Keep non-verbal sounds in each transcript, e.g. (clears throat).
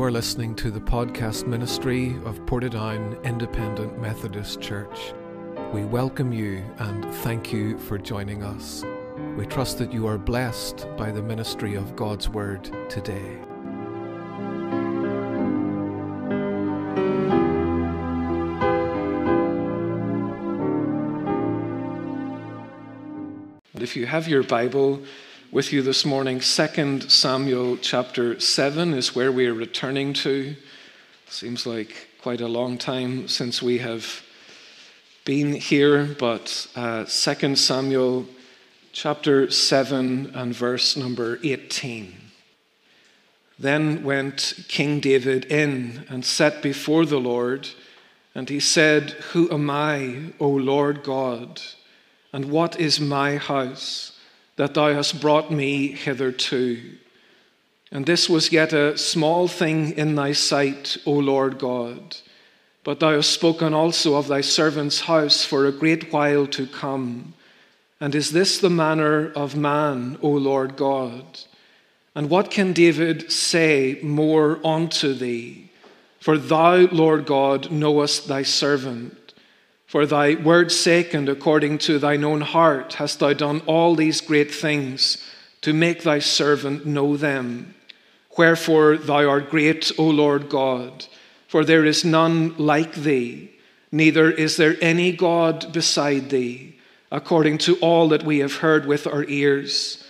You are listening to the podcast ministry of Portadown Independent Methodist Church. We welcome you and thank you for joining us. We trust that you are blessed by the ministry of God's Word today. If you have your Bible with you this morning, 2 Samuel chapter 7 is where we are returning to. Seems like quite a long time since we have been here, but uh, 2 Samuel chapter 7 and verse number 18. Then went King David in and sat before the Lord, and he said, Who am I, O Lord God? And what is my house that thou hast brought me hitherto? And this was yet a small thing in thy sight, O Lord God. But thou hast spoken also of thy servant's house for a great while to come. And is this the manner of man, O Lord God? And what can David say more unto thee? For thou, Lord God, knowest thy servant. For thy word's sake and according to thine own heart hast thou done all these great things to make thy servant know them. Wherefore thou art great, O Lord God, for there is none like thee, neither is there any God beside thee, according to all that we have heard with our ears.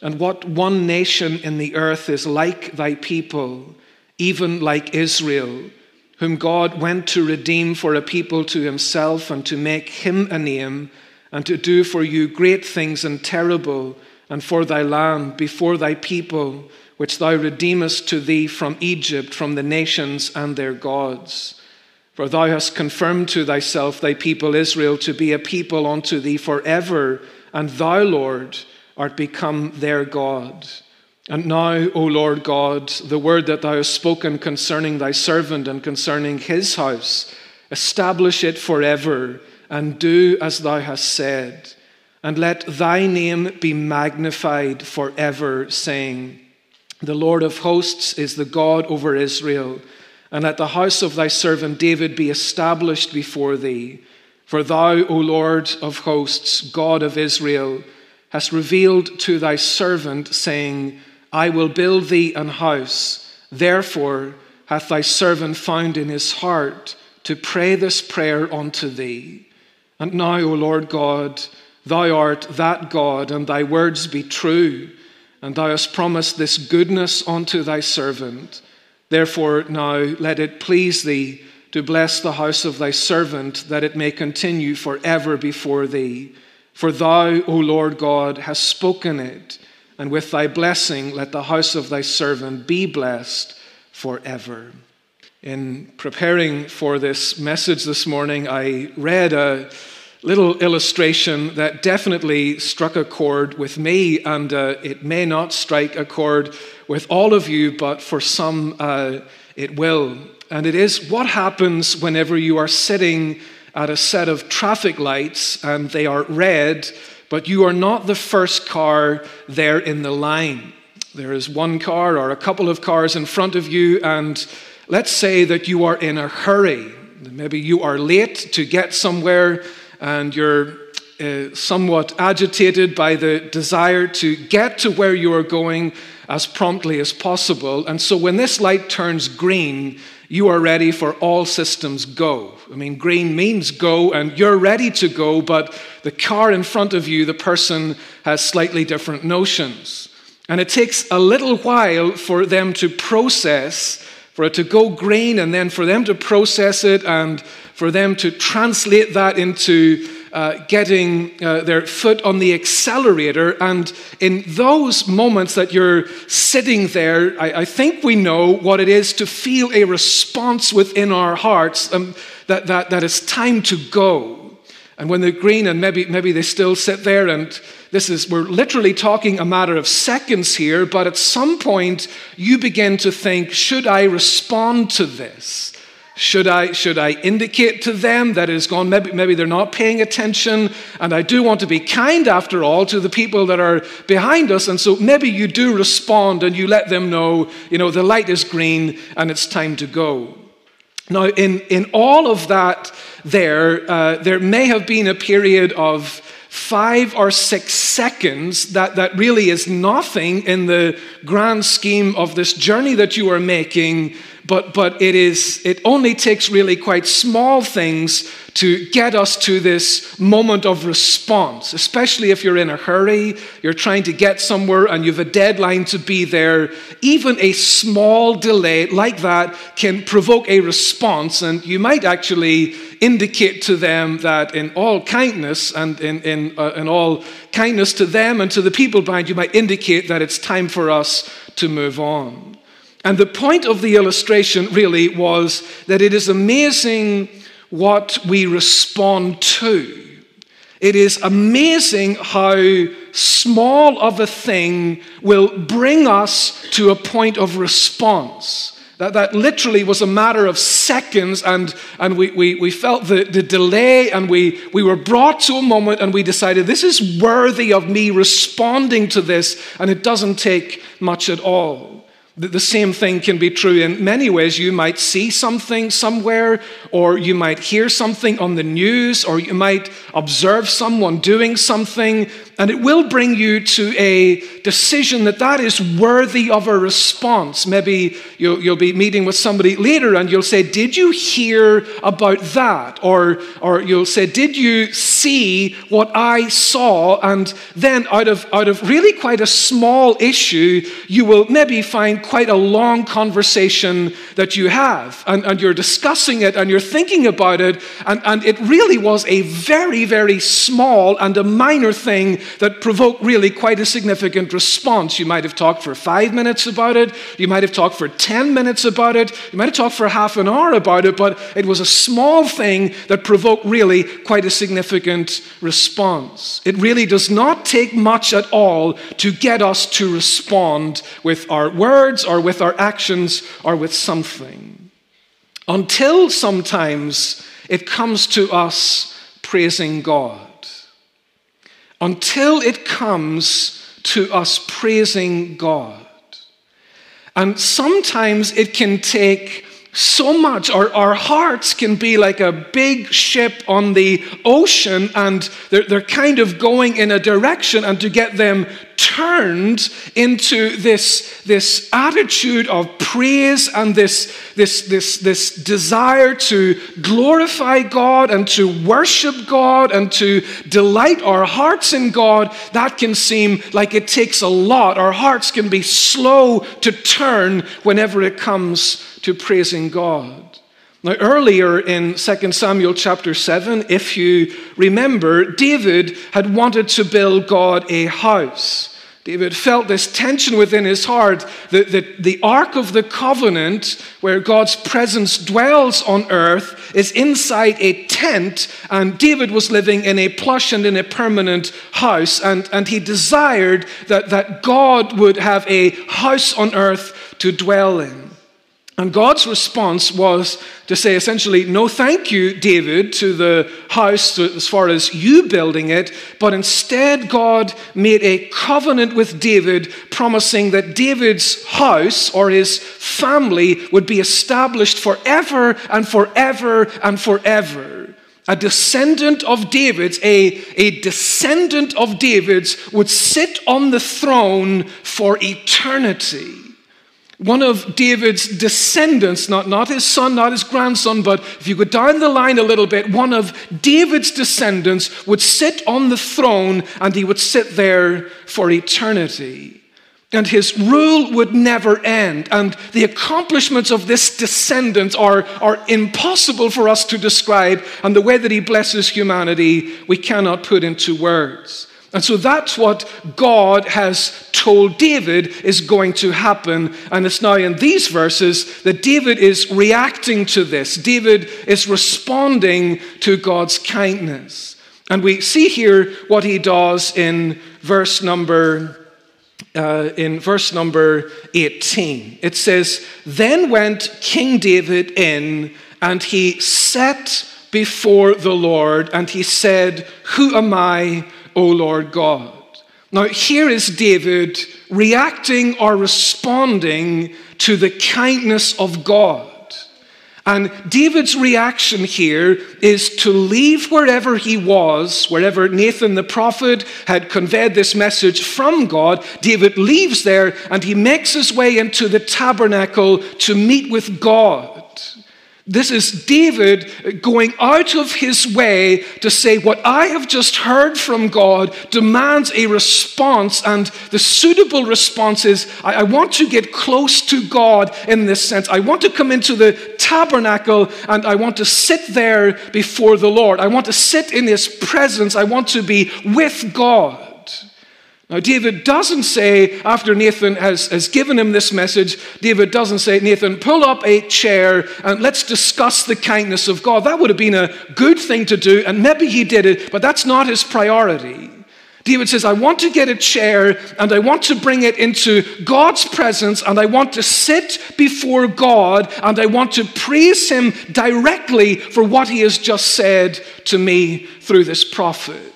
And what one nation in the earth is like thy people, even like Israel? Whom God went to redeem for a people to himself and to make him a name, and to do for you great things and terrible, and for thy land before thy people, which thou redeemest to thee from Egypt, from the nations and their gods. For thou hast confirmed to thyself thy people Israel to be a people unto thee forever, and thou, Lord, art become their God. And now, O Lord God, the word that thou hast spoken concerning thy servant and concerning his house, establish it forever and do as thou hast said. And let thy name be magnified forever, saying, The Lord of hosts is the God over Israel. And let the house of thy servant David be established before thee. For thou, O Lord of hosts, God of Israel, hast revealed to thy servant, saying, I will build thee an house. Therefore hath thy servant found in his heart to pray this prayer unto thee. And now, O Lord God, thou art that God, and thy words be true, and thou hast promised this goodness unto thy servant. Therefore, now let it please thee to bless the house of thy servant, that it may continue forever before thee. For thou, O Lord God, hast spoken it and with thy blessing let the house of thy servant be blessed forever. In preparing for this message this morning, I read a little illustration that definitely struck a chord with me, and uh, it may not strike a chord with all of you, but for some uh, it will. And it is what happens whenever you are sitting at a set of traffic lights and they are red but you are not the first car there in the line. There is one car or a couple of cars in front of you, and let's say that you are in a hurry. Maybe you are late to get somewhere and you're uh, somewhat agitated by the desire to get to where you are going as promptly as possible. And so when this light turns green, you are ready for all systems go. I mean, green means go, and you're ready to go, but the car in front of you, the person has slightly different notions. And it takes a little while for them to process, for it to go green, and then for them to process it and for them to translate that into uh, getting uh, their foot on the accelerator. And in those moments that you're sitting there, I, I, think we know what it is to feel a response within our hearts um, that, that, that it's time to go. And when they're green, and maybe, maybe they still sit there, and this is, we're literally talking a matter of seconds here, but at some point you begin to think, should I respond to this? Should I, should I indicate to them that it has gone, maybe, maybe they're not paying attention, and I do want to be kind after all to the people that are behind us, and so maybe you do respond and you let them know, you know, the light is green and it's time to go. Now, in, in all of that, there, uh, there may have been a period of five or six seconds that, that really is nothing in the grand scheme of this journey that you are making but, but it, is, it only takes really quite small things to get us to this moment of response, especially if you're in a hurry, you're trying to get somewhere and you have a deadline to be there. Even a small delay like that can provoke a response, and you might actually indicate to them that in all kindness and in, in, uh, in all kindness to them and to the people behind you might indicate that it's time for us to move on. And the point of the illustration really was that it is amazing what we respond to. It is amazing how small of a thing will bring us to a point of response. That, that literally was a matter of seconds, and, and we, we, we felt the, the delay, and we, we were brought to a moment, and we decided this is worthy of me responding to this, and it doesn't take much at all. The same thing can be true in many ways. You might see something somewhere, or you might hear something on the news, or you might observe someone doing something, and it will bring you to a decision that that is worthy of a response. Maybe you'll, you'll, be meeting with somebody later and you'll say, Did you hear about that? Or, or you'll say, Did you see what I saw? And then, out of, out of really quite a small issue, you will maybe find quite a long conversation that you have. And, and you're discussing it and you're thinking about it. And, and it really was a very, very small and a minor thing that provoke really quite a significant response. You might have talked for five minutes about it, you might have talked for 10 minutes about it, you might have talked for half an hour about it, but it was a small thing that provoked really quite a significant response. It really does not take much at all to get us to respond with our words or with our actions or with something. Until sometimes it comes to us praising God until it comes to us praising God. And sometimes it can take so much. Our, our hearts can be like a big ship on the ocean, and they're, they're kind of going in a direction, and to get them turned into this, this attitude of praise and this, this, this, this desire to glorify God and to worship God and to delight our hearts in God, that can seem like it takes a lot. Our hearts can be slow to turn whenever it comes to praising God. Now, earlier in 2 Samuel chapter 7, if you remember, David had wanted to build God a house. David felt this tension within his heart that, that the Ark of the Covenant, where God's presence dwells on earth, is inside a tent, and David was living in a plush and in a permanent house. And, and he desired that, that God would have a house on earth to dwell in. And God's response was to say essentially, no thank you, David, to the house as far as you building it, but instead God made a covenant with David, promising that David's house or his family would be established forever and forever and forever. A descendant of David's, a, a descendant of David's would sit on the throne for eternity. One of David's descendants, not, not his son, not his grandson, but if you go down the line a little bit, one of David's descendants would sit on the throne and he would sit there for eternity. And his rule would never end. And the accomplishments of this descendant are, are impossible for us to describe. And the way that he blesses humanity, we cannot put into words. And so that's what God has told David is going to happen. And it's now in these verses that David is reacting to this. David is responding to God's kindness. And we see here what he does in verse number uh, in verse number 18. It says, Then went King David in and he sat before the Lord and he said, Who am I, O Lord God? Now, here is David reacting or responding to the kindness of God. And David's reaction here is to leave wherever he was, wherever Nathan the prophet had conveyed this message from God. David leaves there and he makes his way into the tabernacle to meet with God. This is David going out of his way to say, What I have just heard from God demands a response, and the suitable response is, I, I, want to get close to God in this sense. I want to come into the tabernacle and I want to sit there before the Lord. I want to sit in his presence. I want to be with God. Now, David doesn't say, after Nathan has, has given him this message, David doesn't say, Nathan, pull up a chair and let's discuss the kindness of God. That would have been a good thing to do, and maybe he did it, but that's not his priority. David says, I want to get a chair and I want to bring it into God's presence and I want to sit before God and I want to praise Him directly for what He has just said to me through this prophet.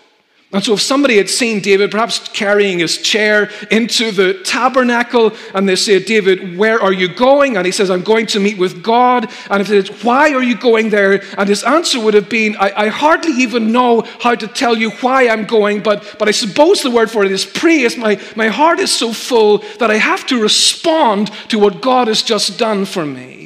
And so, if somebody had seen David perhaps carrying his chair into the tabernacle, and they say, David, where are you going? And he says, I'm going to meet with God. And if they said, Why are you going there? And his answer would have been, I, I, hardly even know how to tell you why I'm going, but, but I suppose the word for it is praise. My, my heart is so full that I have to respond to what God has just done for me.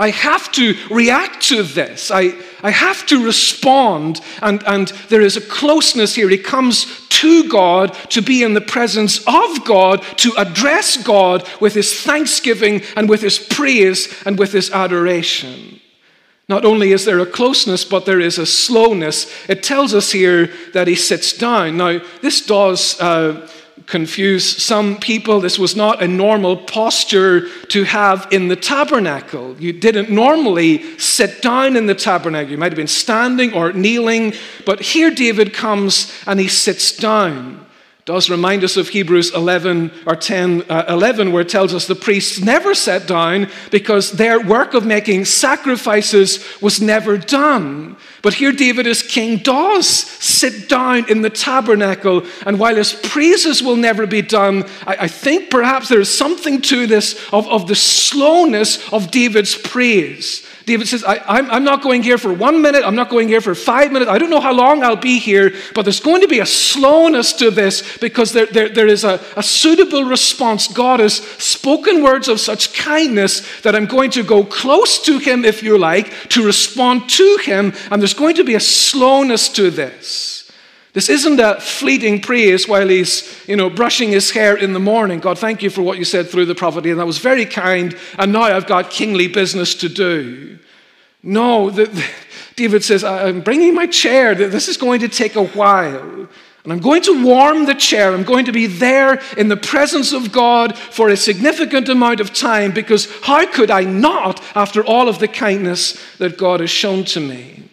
I have to react to this. I, I have to respond. And, and there is a closeness here. He comes to God to be in the presence of God, to address God with his thanksgiving and with his praise and with his adoration. Not only is there a closeness, but there is a slowness. It tells us here that he sits down. Now, this does. Uh, confuse some people. This was not a normal posture to have in the tabernacle. You didn't normally sit down in the tabernacle. You might have been standing or kneeling, but here David comes and he sits down does remind us of Hebrews 11 or 10, uh, 11, where it tells us the priests never sat down because their work of making sacrifices was never done. But here David, as king, does sit down in the tabernacle, and while his praises will never be done, I, I think perhaps there is something to this of, of the slowness of David's praise. David says, I, am not going here for one minute, I'm not going here for five minutes, I don't know how long I'll be here, but there's going to be a slowness to this because there, there, there is a, a suitable response. God has spoken words of such kindness that I'm going to go close to Him, if you like, to respond to Him, and there's going to be a slowness to this. This isn't a fleeting praise while he's, you know, brushing his hair in the morning. God, thank you for what you said through the prophet, and that was very kind, and now I've got kingly business to do. No, the, the, David says, I'm bringing my chair. This is going to take a while. And I'm going to warm the chair. I'm going to be there in the presence of God for a significant amount of time because how could I not after all of the kindness that God has shown to me?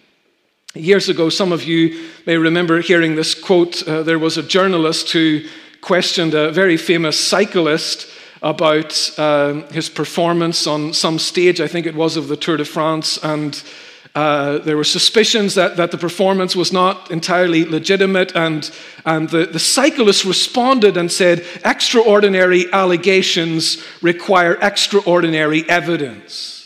Years ago, some of you may remember hearing this quote. Uh, there was a journalist who questioned a very famous cyclist about uh, his performance on some stage, I think it was of the Tour de France, and uh, there were suspicions that, that the performance was not entirely legitimate, and, and the, the cyclist responded and said, Extraordinary allegations require extraordinary evidence.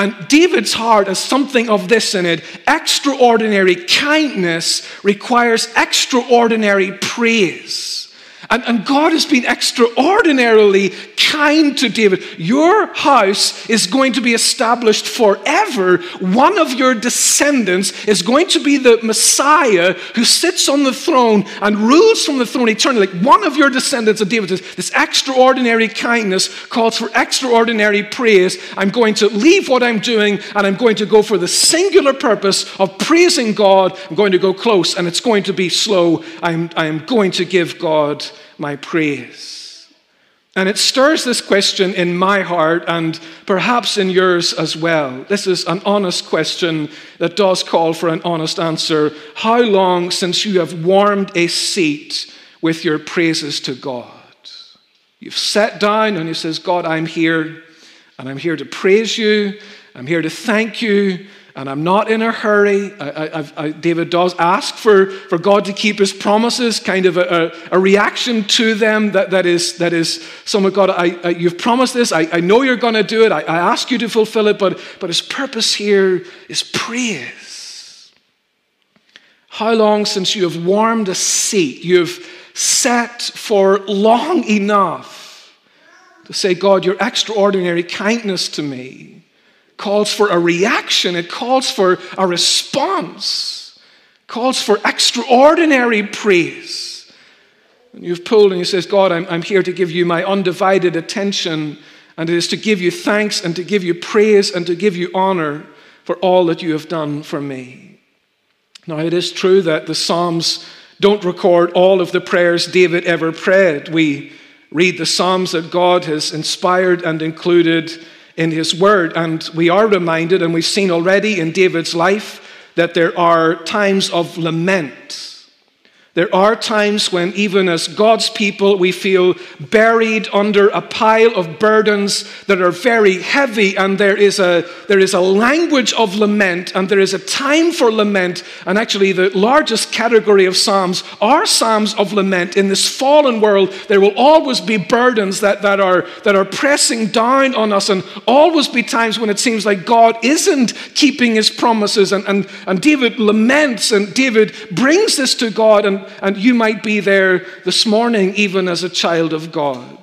And David's heart has something of this in it. Extraordinary kindness requires extraordinary praise. And, and God has been extraordinarily kind to David. Your house is going to be established forever. One of your descendants is going to be the Messiah who sits on the throne and rules from the throne eternally. Like one of your descendants of David, this extraordinary kindness calls for extraordinary praise. I'm going to leave what I'm doing and I'm going to go for the singular purpose of praising God. I'm going to go close and it's going to be slow. I'm, I'm going to give God my praise? And it stirs this question in my heart and perhaps in yours as well. This is an honest question that does call for an honest answer. How long since you have warmed a seat with your praises to God? You've sat down and you says, God, I'm here and I'm here to praise you I'm here to thank you and I'm not in a hurry. I, I, I, David does ask for, for God to keep his promises, kind of a, a, a reaction to them that, that is, that is of God, I, you've promised this. I, know you're going to do it. I, ask you to fulfill it, but, but his purpose here is praise. How long since you have warmed a seat, you've sat for long enough to say, God, your extraordinary kindness to me calls for a reaction, it calls for a response, calls for extraordinary praise. And you've pulled and he says, God, I'm, I'm here to give you my undivided attention, and it is to give you thanks and to give you praise and to give you honor for all that you have done for me. Now, it is true that the Psalms don't record all of the prayers David ever prayed. We read the Psalms that God has inspired and included in his word. And we are reminded, and we've seen already in David's life, that there are times of lament there are times when, even as God's people, we feel buried under a pile of burdens that are very heavy, and there is, a, there is a language of lament, and there is a time for lament. And actually, the largest category of Psalms are Psalms of lament. In this fallen world, there will always be burdens that, that, are, that are pressing down on us, and always be times when it seems like God isn't keeping his promises. And, and, and David laments, and David brings this to God. And and you might be there this morning, even as a child of God.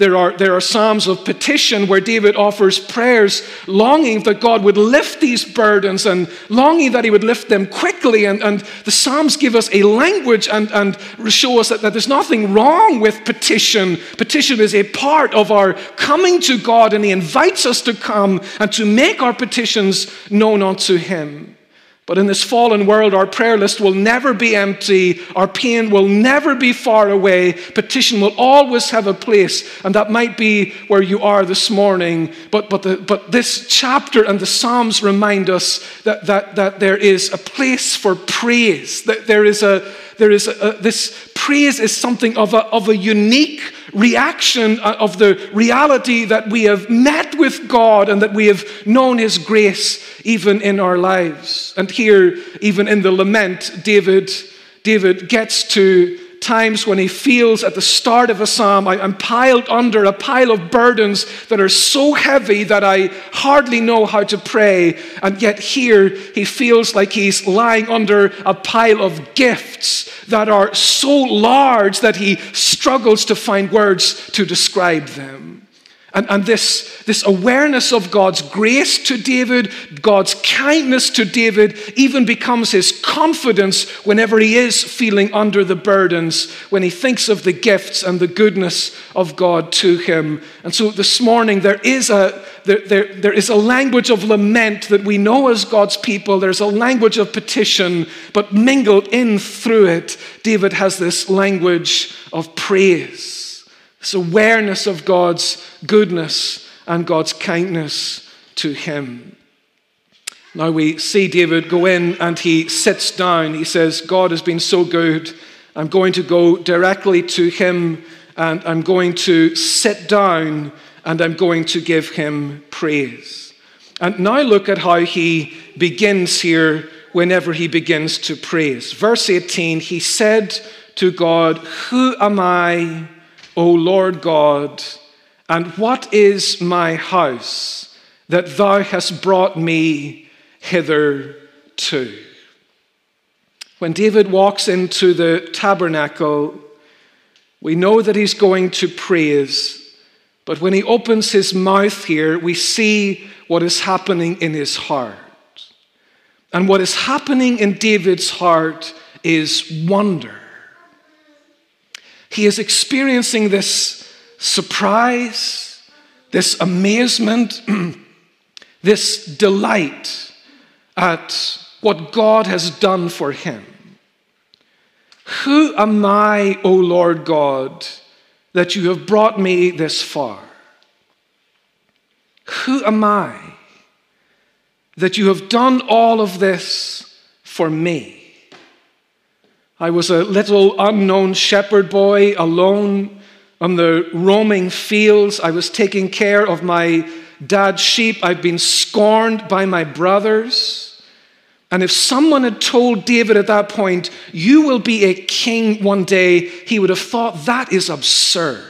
There are, there are Psalms of petition where David offers prayers, longing that God would lift these burdens and longing that he would lift them quickly. And, and the Psalms give us a language and, and show us that, that there's nothing wrong with petition. Petition is a part of our coming to God, and he invites us to come and to make our petitions known unto him. But in this fallen world, our prayer list will never be empty. Our pain will never be far away. Petition will always have a place. And that might be where you are this morning. But, but, the, but this chapter and the Psalms remind us that, that, that there is a place for praise, that there is a, there is a, this praise is something of a, of a unique reaction uh, of the reality that we have met with God and that we have known His grace even in our lives. And here, even in the lament, David, David gets to times when he feels at the start of a psalm, I, am piled under a pile of burdens that are so heavy that I hardly know how to pray. And yet here he feels like he's lying under a pile of gifts that are so large that he struggles to find words to describe them. And, and this, this awareness of God's grace to David, God's kindness to David, even becomes his confidence whenever he is feeling under the burdens, when he thinks of the gifts and the goodness of God to him. And so this morning, there is a, there, there, there is a language of lament that we know as God's people. There's a language of petition, but mingled in through it, David has this language of praise. This awareness of God's goodness and God's kindness to him. Now we see David go in and he sits down. He says, God has been so good. I'm going to go directly to him and I'm going to sit down and I'm going to give him praise. And now look at how he begins here whenever he begins to praise. Verse 18, he said to God, Who am I? O Lord God, and what is my house that thou hast brought me hither to? When David walks into the tabernacle, we know that he's going to praise, but when he opens his mouth here, we see what is happening in his heart. And what is happening in David's heart is wonder. He is experiencing this surprise, this amazement, (clears throat) this delight at what God has done for him. Who am I, O Lord God, that you have brought me this far? Who am I that you have done all of this for me? I was a little unknown shepherd boy alone on the roaming fields. I was taking care of my dad's sheep. I've been scorned by my brothers. And if someone had told David at that point, You will be a king one day, he would have thought that is absurd.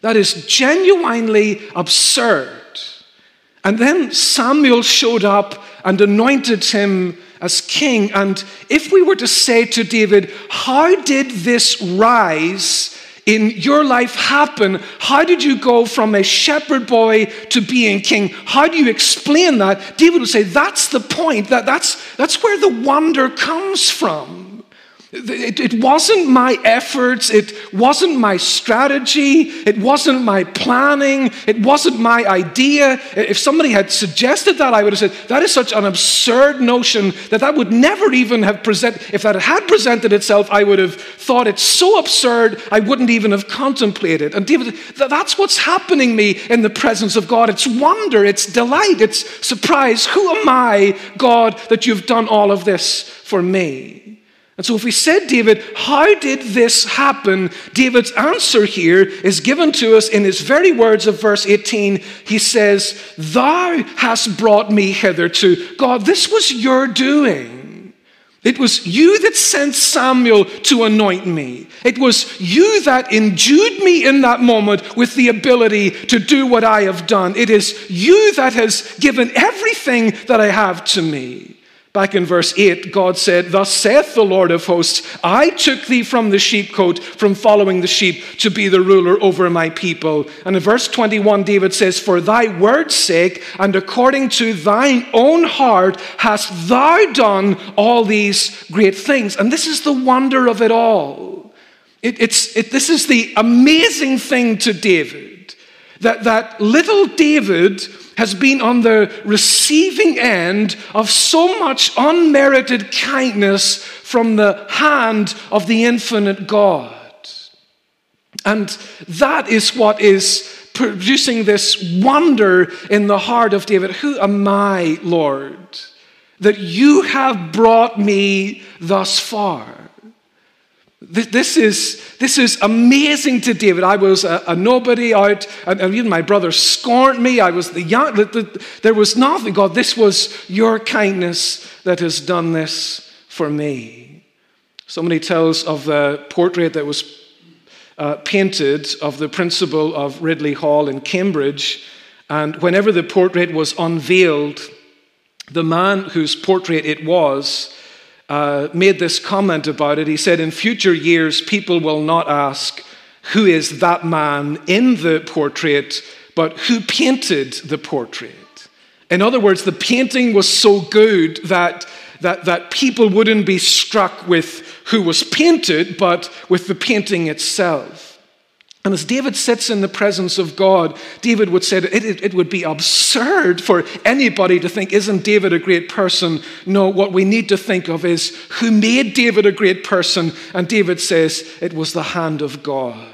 That is genuinely absurd. And then Samuel showed up and anointed him as king. And if we were to say to David, How did this rise in your life happen? How did you go from a shepherd boy to being king? How do you explain that? David would say, That's the point. That, that's, that's where the wonder comes from. It, it, wasn't my efforts, it wasn't my strategy, it wasn't my planning, it wasn't my idea. If somebody had suggested that, I would have said, that is such an absurd notion that that would never even have presented. If that had presented itself, I would have thought it's so absurd, I wouldn't even have contemplated. And David, that's what's happening me in the presence of God. It's wonder, it's delight, it's surprise. Who am I, God, that you've done all of this for me? And so, if we said, David, how did this happen? David's answer here is given to us in his very words of verse 18. He says, Thou hast brought me hitherto. God, this was your doing. It was you that sent Samuel to anoint me. It was you that endued me in that moment with the ability to do what I have done. It is you that has given everything that I have to me. Back in verse 8, God said, Thus saith the Lord of hosts, I took thee from the sheepcote, from following the sheep, to be the ruler over my people. And in verse 21, David says, For thy word's sake, and according to thine own heart, hast thou done all these great things. And this is the wonder of it all. It, it's, it, this is the amazing thing to David that, that little David has been on the receiving end of so much unmerited kindness from the hand of the infinite God. And that is what is producing this wonder in the heart of David. Who am I, Lord, that you have brought me thus far? This is, this is amazing to David. I was a, a nobody out, and, and, even my brother scorned me. I was the young, the, the, there was nothing. God, this was your kindness that has done this for me. Somebody tells of the portrait that was uh, painted of the principal of Ridley Hall in Cambridge, and whenever the portrait was unveiled, the man whose portrait it was uh, made this comment about it. He said, In future years, people will not ask, Who is that man in the portrait, but who painted the portrait? In other words, the painting was so good that, that, that people wouldn't be struck with who was painted, but with the painting itself. And as David sits in the presence of God, David would say that it, it, would be absurd for anybody to think, Isn't David a great person? No, what we need to think of is who made David a great person? And David says, It was the hand of God.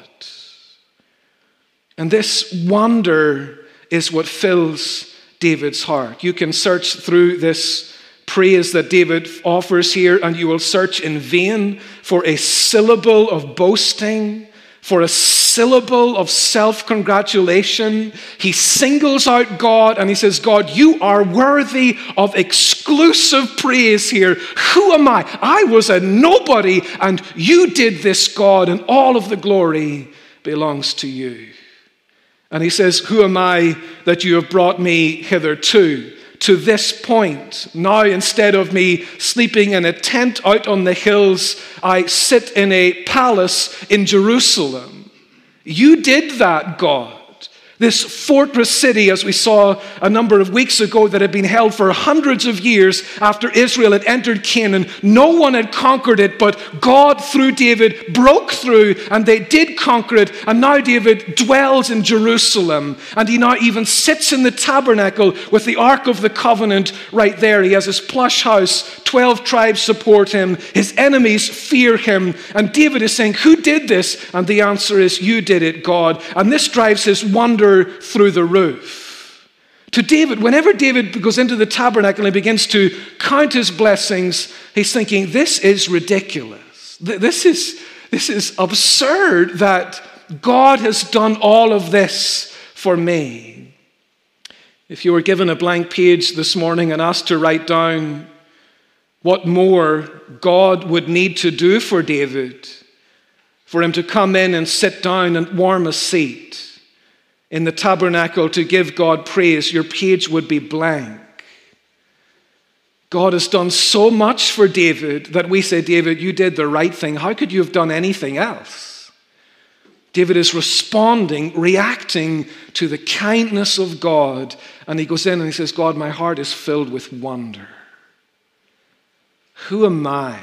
And this wonder is what fills David's heart. You can search through this praise that David offers here, and you will search in vain for a syllable of boasting for a syllable of self congratulation. He singles out God and he says, God, you are worthy of exclusive praise here. Who am I? I was a nobody and you did this, God, and all of the glory belongs to you. And he says, Who am I that you have brought me hitherto? to this point. Now, instead of me sleeping in a tent out on the hills, I sit in a palace in Jerusalem. You did that, God. This fortress city, as we saw a number of weeks ago, that had been held for hundreds of years after Israel had entered Canaan. No one had conquered it, but God, through David, broke through and they did conquer it. And now David dwells in Jerusalem. And he now even sits in the tabernacle with the Ark of the Covenant right there. He has his plush house. Twelve tribes support him. His enemies fear him. And David is saying, Who did this? And the answer is, You did it, God. And this drives his wonder through the roof. To David, whenever David goes into the tabernacle and begins to count his blessings, he's thinking, This is ridiculous. This is, this is absurd that God has done all of this for me. If you were given a blank page this morning and asked to write down what more God would need to do for David, for him to come in and sit down and warm a seat in the tabernacle to give God praise, your page would be blank. God has done so much for David that we say, David, you did the right thing. How could you have done anything else? David is responding, reacting to the kindness of God. And he goes in and he says, God, my heart is filled with wonder. Who am I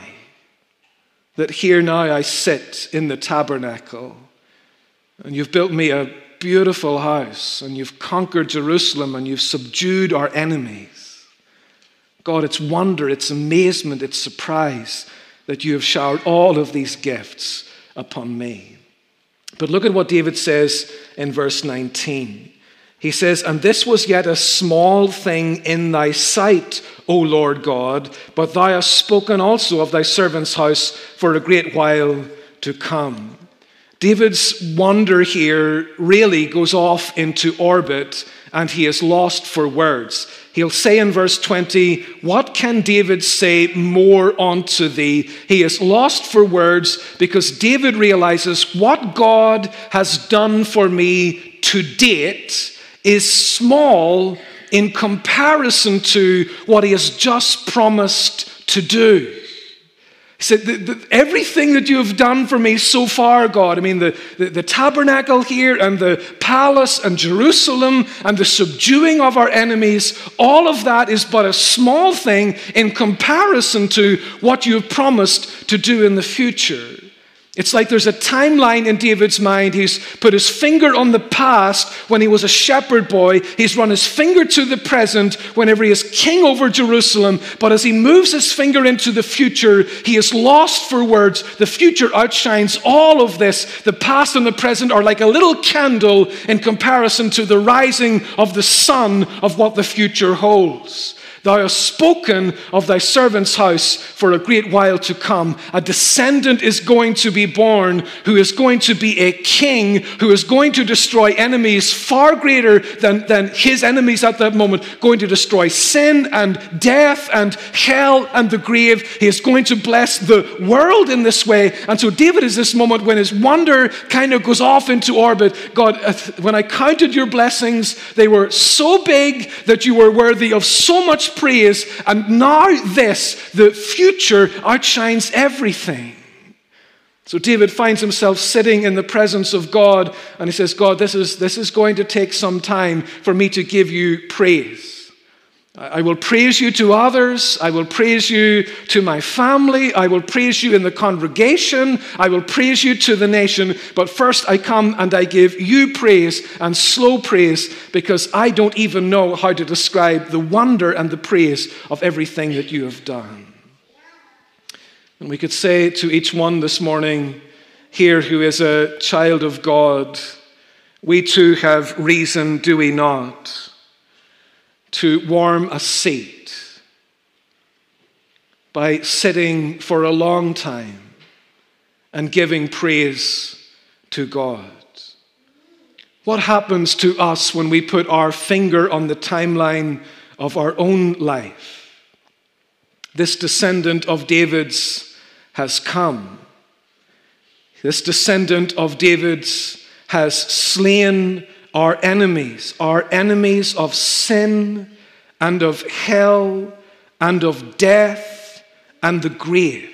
that here now I sit in the tabernacle and you've built me a beautiful house and you've conquered Jerusalem and you've subdued our enemies? God, it's wonder, it's amazement, it's surprise that you have showered all of these gifts upon me. But look at what David says in verse 19. He says, And this was yet a small thing in thy sight, O Lord God, but thou hast spoken also of thy servant's house for a great while to come. David's wonder here really goes off into orbit and he is lost for words. He'll say in verse 20, What can David say more unto thee? He is lost for words because David realizes what God has done for me to date is small in comparison to what he has just promised to do. He said, Everything that you have done for me so far, God, I mean, the, the, the tabernacle here and the palace and Jerusalem and the subduing of our enemies, all of that is but a small thing in comparison to what you have promised to do in the future. It's like there's a timeline in David's mind. He's put his finger on the past when he was a shepherd boy. He's run his finger to the present whenever he is king over Jerusalem. But as he moves his finger into the future, he is lost for words. The future outshines all of this. The past and the present are like a little candle in comparison to the rising of the sun of what the future holds. Thou hast spoken of thy servant's house for a great while to come. A descendant is going to be born who is going to be a king who is going to destroy enemies far greater than, than his enemies at that moment, going to destroy sin and death and hell and the grave. He is going to bless the world in this way. And so David is this moment when his wonder kind of goes off into orbit. God, uh, when I counted your blessings, they were so big that you were worthy of so much praise, and now this, the future, outshines everything. So David finds himself sitting in the presence of God, and he says, God, this is, this is going to take some time for me to give you praise. I will praise you to others. I will praise you to my family. I will praise you in the congregation. I will praise you to the nation. But first, I come and I give you praise and slow praise because I don't even know how to describe the wonder and the praise of everything that you have done. And we could say to each one this morning here who is a child of God, we too have reason, do we not? To warm a seat by sitting for a long time and giving praise to God. What happens to us when we put our finger on the timeline of our own life? This descendant of David's has come. This descendant of David's has slain our enemies, our enemies of sin and of hell and of death and the grave.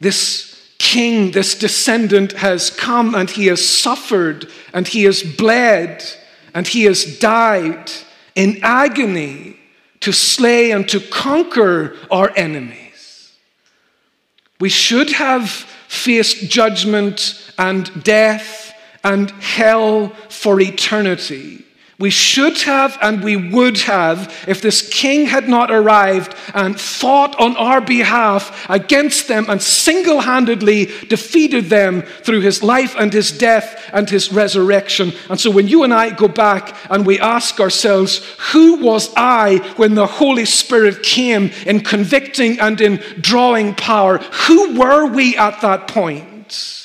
This king, this descendant has come and he has suffered and he has bled and he has died in agony to slay and to conquer our enemies. We should have faced judgment and death and hell for eternity. We should have and we would have if this king had not arrived and fought on our behalf against them and single handedly defeated them through his life and his death and his resurrection. And so when you and I go back and we ask ourselves, who was I when the Holy Spirit came in convicting and in drawing power? Who were we at that point?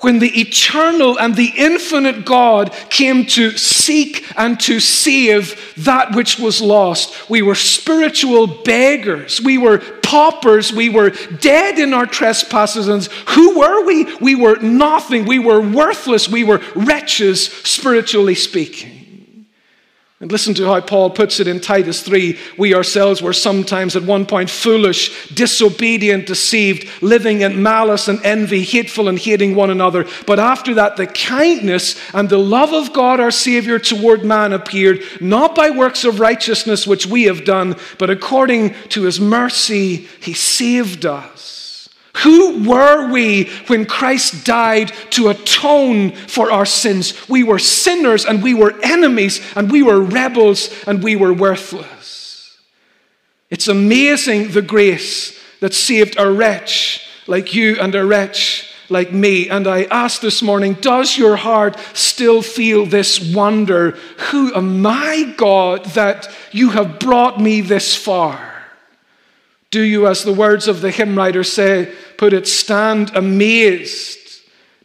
When the eternal and the infinite God came to seek and to save that which was lost. We were spiritual beggars. We were paupers. We were dead in our trespasses. And who were we? We were nothing. We were worthless. We were wretches, spiritually speaking. And listen to how Paul puts it in Titus 3. We ourselves were sometimes at one point foolish, disobedient, deceived, living in malice and envy, hateful and hating one another. But after that, the kindness and the love of God our Savior toward man appeared, not by works of righteousness which we have done, but according to his mercy, he saved us who were we when Christ died to atone for our sins? We were sinners and we were enemies and we were rebels and we were worthless. It's amazing the grace that saved a wretch like you and a wretch like me. And I ask this morning, does your heart still feel this wonder? Who am I, God, that you have brought me this far? Do you, as the words of the hymn writer say, put it, stand amazed?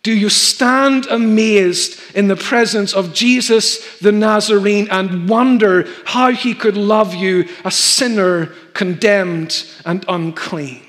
Do you stand amazed in the presence of Jesus the Nazarene and wonder how he could love you, a sinner condemned and unclean?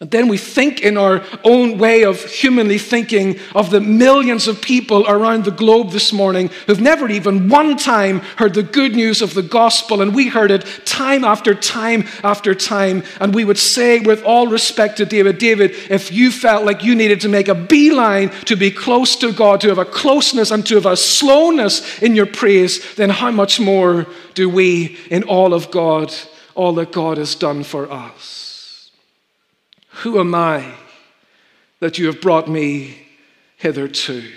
And then we think in our own way of humanly thinking of the millions of people around the globe this morning who've never even one time heard the good news of the gospel. And we heard it time after time after time. And we would say, with all respect to David, David, if you felt like you needed to make a beeline to be close to God, to have a closeness and to have a slowness in your praise, then how much more do we in all of God, all that God has done for us? Who am I that you have brought me hitherto?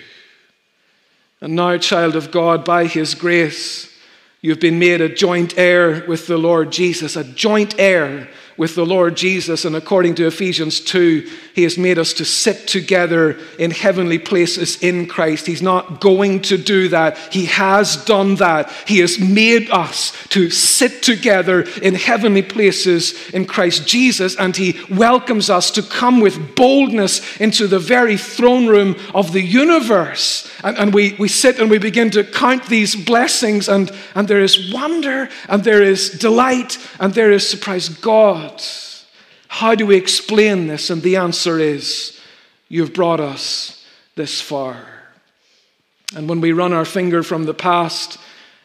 And now, child of God, by his grace, you've been made a joint heir with the Lord Jesus, a joint heir with the Lord Jesus. And according to Ephesians 2, he has made us to sit together in heavenly places in Christ. He's not going to do that. He has done that. He has made us to sit together in heavenly places in Christ Jesus. And he welcomes us to come with boldness into the very throne room of the universe. And, and we, we sit and we begin to count these blessings, and, and there is wonder, and there is delight, and there is surprise. God. How do we explain this? And the answer is, You've brought us this far. And when we run our finger from the past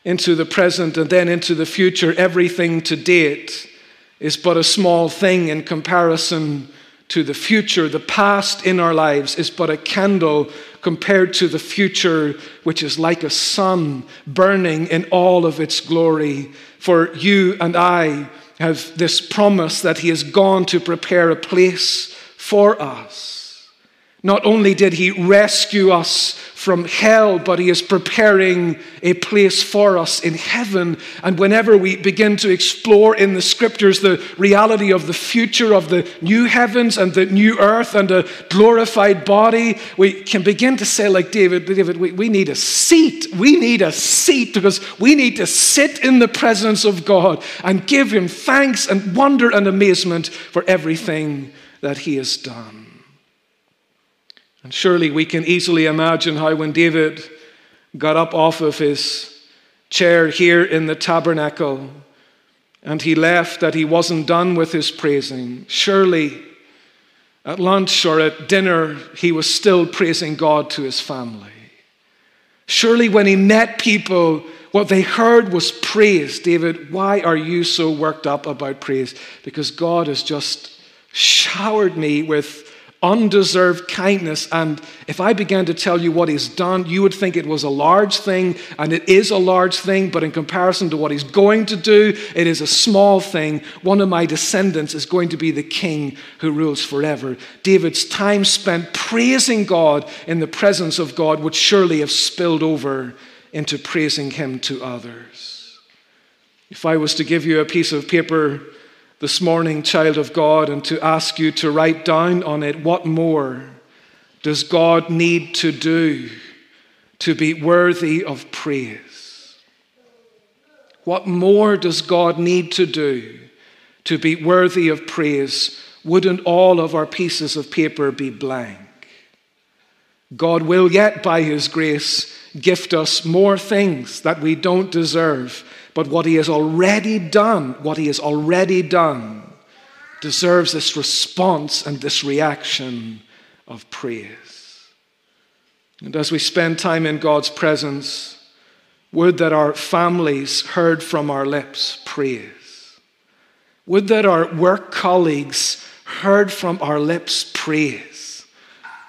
into the present and then into the future, everything to date is but a small thing in comparison to the future. The past in our lives is but a candle compared to the future, which is like a sun burning in all of its glory. For you and I, have this promise that He has gone to prepare a place for us. Not only did He rescue us from hell, but He is preparing a place for us in heaven. And whenever we begin to explore in the scriptures the reality of the future of the new heavens and the new earth and a glorified body, we can begin to say, like David, David, we, we need a seat. We need a seat because we need to sit in the presence of God and give Him thanks and wonder and amazement for everything that He has done. And surely we can easily imagine how when David got up off of his chair here in the tabernacle and he left, that he wasn't done with his praising. Surely at lunch or at dinner, he was still praising God to his family. Surely when he met people, what they heard was praise. David, why are you so worked up about praise? Because God has just showered me with undeserved kindness. And if I began to tell you what he's done, you would think it was a large thing, and it is a large thing, but in comparison to what he's going to do, it is a small thing. One of my descendants is going to be the king who rules forever. David's time spent praising God in the presence of God would surely have spilled over into praising him to others. If I was to give you a piece of paper, this morning, child of God, and to ask you to write down on it what more does God need to do to be worthy of praise? What more does God need to do to be worthy of praise? Wouldn't all of our pieces of paper be blank? God will yet, by His grace, gift us more things that we don't deserve. But what He has already done, what He has already done, deserves this response and this reaction of praise. And as we spend time in God's presence, would that our families heard from our lips praise. Would that our work colleagues heard from our lips praise.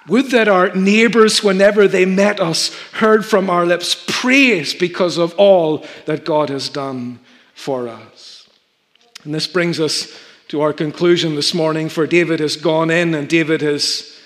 Would that our neighbors, whenever they met us, heard from our lips praise because of all that God has done for us. And this brings us to our conclusion this morning, for David has gone in and David has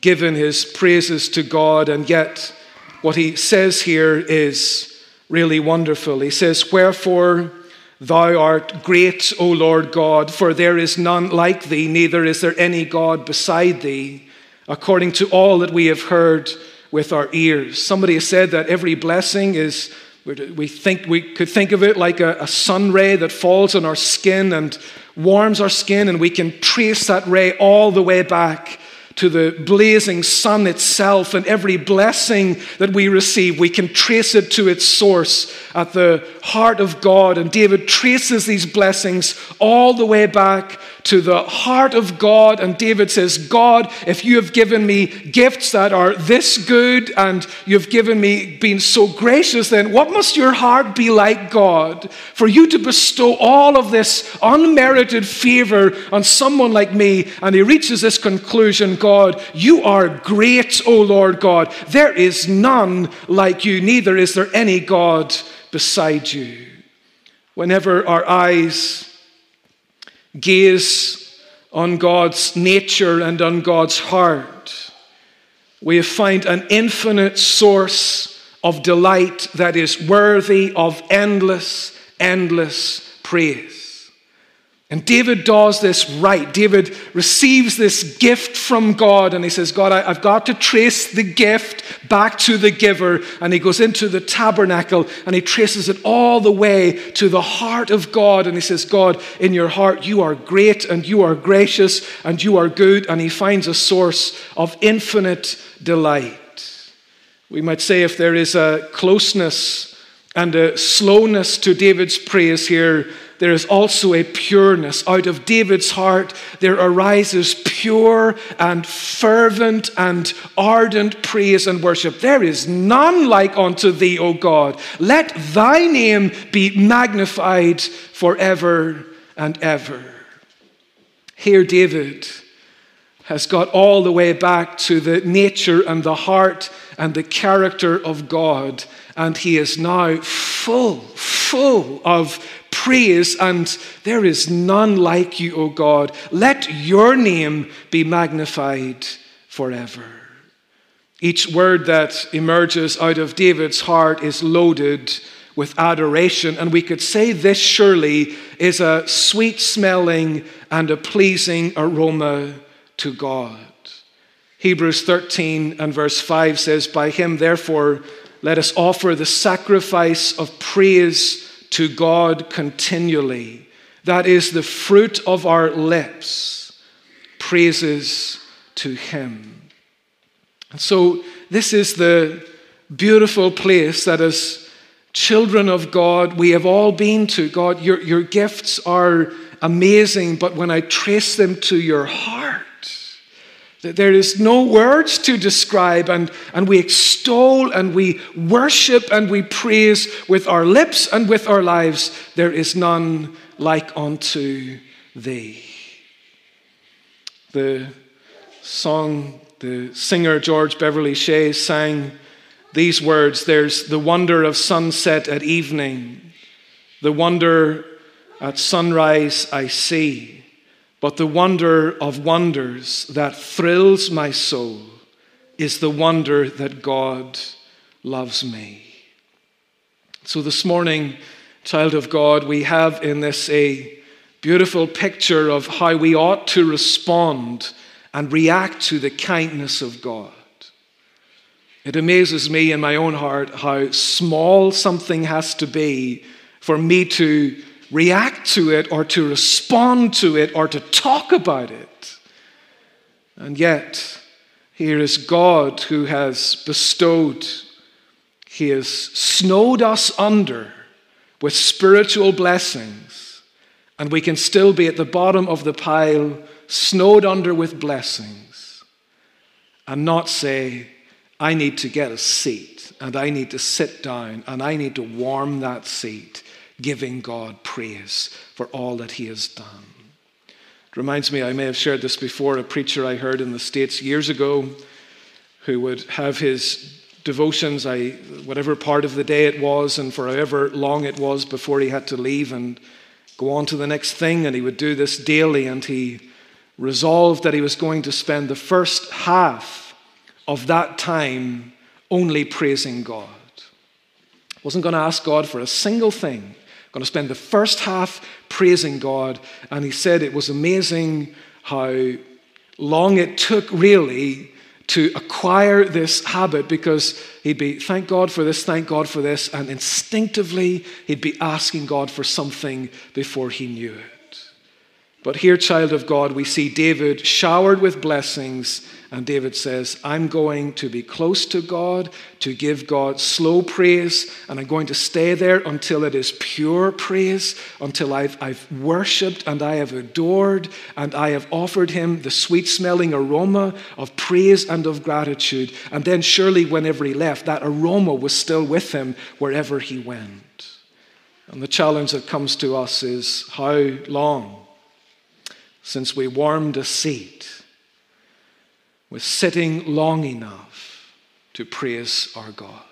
given his praises to God, and yet what he says here is really wonderful. He says, Wherefore thou art great, O Lord God, for there is none like thee, neither is there any God beside thee, according to all that we have heard with our ears. Somebody has said that every blessing is we think we could think of it like a, a sun ray that falls on our skin and warms our skin, and we can trace that ray all the way back to the blazing sun itself and every blessing that we receive, we can trace it to its source at the heart of God. And David traces these blessings all the way back to the heart of God. And David says, God, if you have given me gifts that are this good and you've given me been so gracious, then what must your heart be like, God, for you to bestow all of this unmerited favor on someone like me? And he reaches this conclusion God, you are great, O Lord God. There is none like you, neither is there any God beside you. Whenever our eyes gaze on God's nature and on God's heart, we find an infinite source of delight that is worthy of endless, endless praise. And David does this right. David receives this gift from God and he says, God, I, have got to trace the gift back to the giver. And he goes into the tabernacle and he traces it all the way to the heart of God. And he says, God, in your heart, you are great and you are gracious and you are good. And he finds a source of infinite delight. We might say if there is a closeness and a slowness to David's praise here, there is also a pureness. Out of David's heart, there arises pure and fervent and ardent praise and worship. There is none like unto thee, O God. Let thy name be magnified forever and ever. Here, David has got all the way back to the nature and the heart and the character of God, and he is now full, full of praise, and there is none like you, O God. Let your name be magnified forever. Each word that emerges out of David's heart is loaded with adoration, and we could say this surely is a sweet smelling and a pleasing aroma to God. Hebrews 13 and verse 5 says, By him, therefore, let us offer the sacrifice of praise to God continually. That is the fruit of our lips, praises to Him. And so, this is the beautiful place that as children of God, we have all been to. God, your, your gifts are amazing, but when I trace them to your heart, there is no words to describe, and, and we extol and we worship and we praise with our lips and with our lives. There is none like unto thee. The song, the singer George Beverly Shea sang these words There's the wonder of sunset at evening, the wonder at sunrise I see. But the wonder of wonders that thrills my soul is the wonder that God loves me. So this morning, child of God, we have in this a beautiful picture of how we ought to respond and react to the kindness of God. It amazes me in my own heart how small something has to be for me to react to it or to respond to it or to talk about it. And yet, Here is God who has bestowed, He has snowed us under with spiritual blessings, and we can still be at the bottom of the pile, snowed under with blessings, and not say, I need to get a seat, and I need to sit down, and I need to warm that seat, giving God praise for all that He has done. It reminds me, I may have shared this before, a preacher I heard in the States years ago who would have his devotions, I, whatever part of the day it was, and for however long it was before he had to leave and go on to the next thing. And he would do this daily, and he resolved that he was going to spend the first half of that time only praising God. Wasn't going to ask God for a single thing. Going to spend the first half praising God. And he said it was amazing how long it took, really, to acquire this habit because he'd be, thank God for this, thank God for this. And instinctively, he'd be asking God for something before he knew it. But here, child of God, we see David showered with blessings and David says, I'm going to be close to God, to give God slow praise, and I'm going to stay there until it is pure praise, until I've, I've worshiped and I have adored and I have offered him the sweet smelling aroma of praise and of gratitude. And then, surely, whenever he left, that aroma was still with him wherever he went. And the challenge that comes to us is how long since we warmed a seat with sitting long enough to praise our God.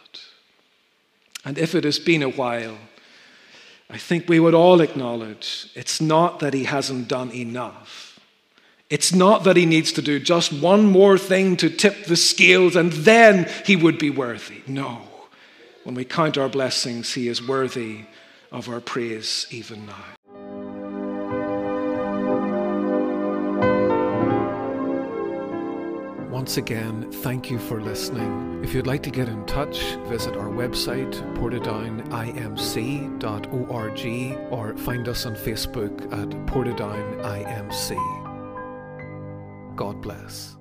And if it has been a while, I think we would all acknowledge it's not that he hasn't done enough. It's not that he needs to do just one more thing to tip the scales and then he would be worthy. No. When we count our blessings, he is worthy of our praise even now. Once again, thank you for listening. If you'd like to get in touch, visit our website, portadownimc.org, or find us on Facebook at Portadown IMC. God bless.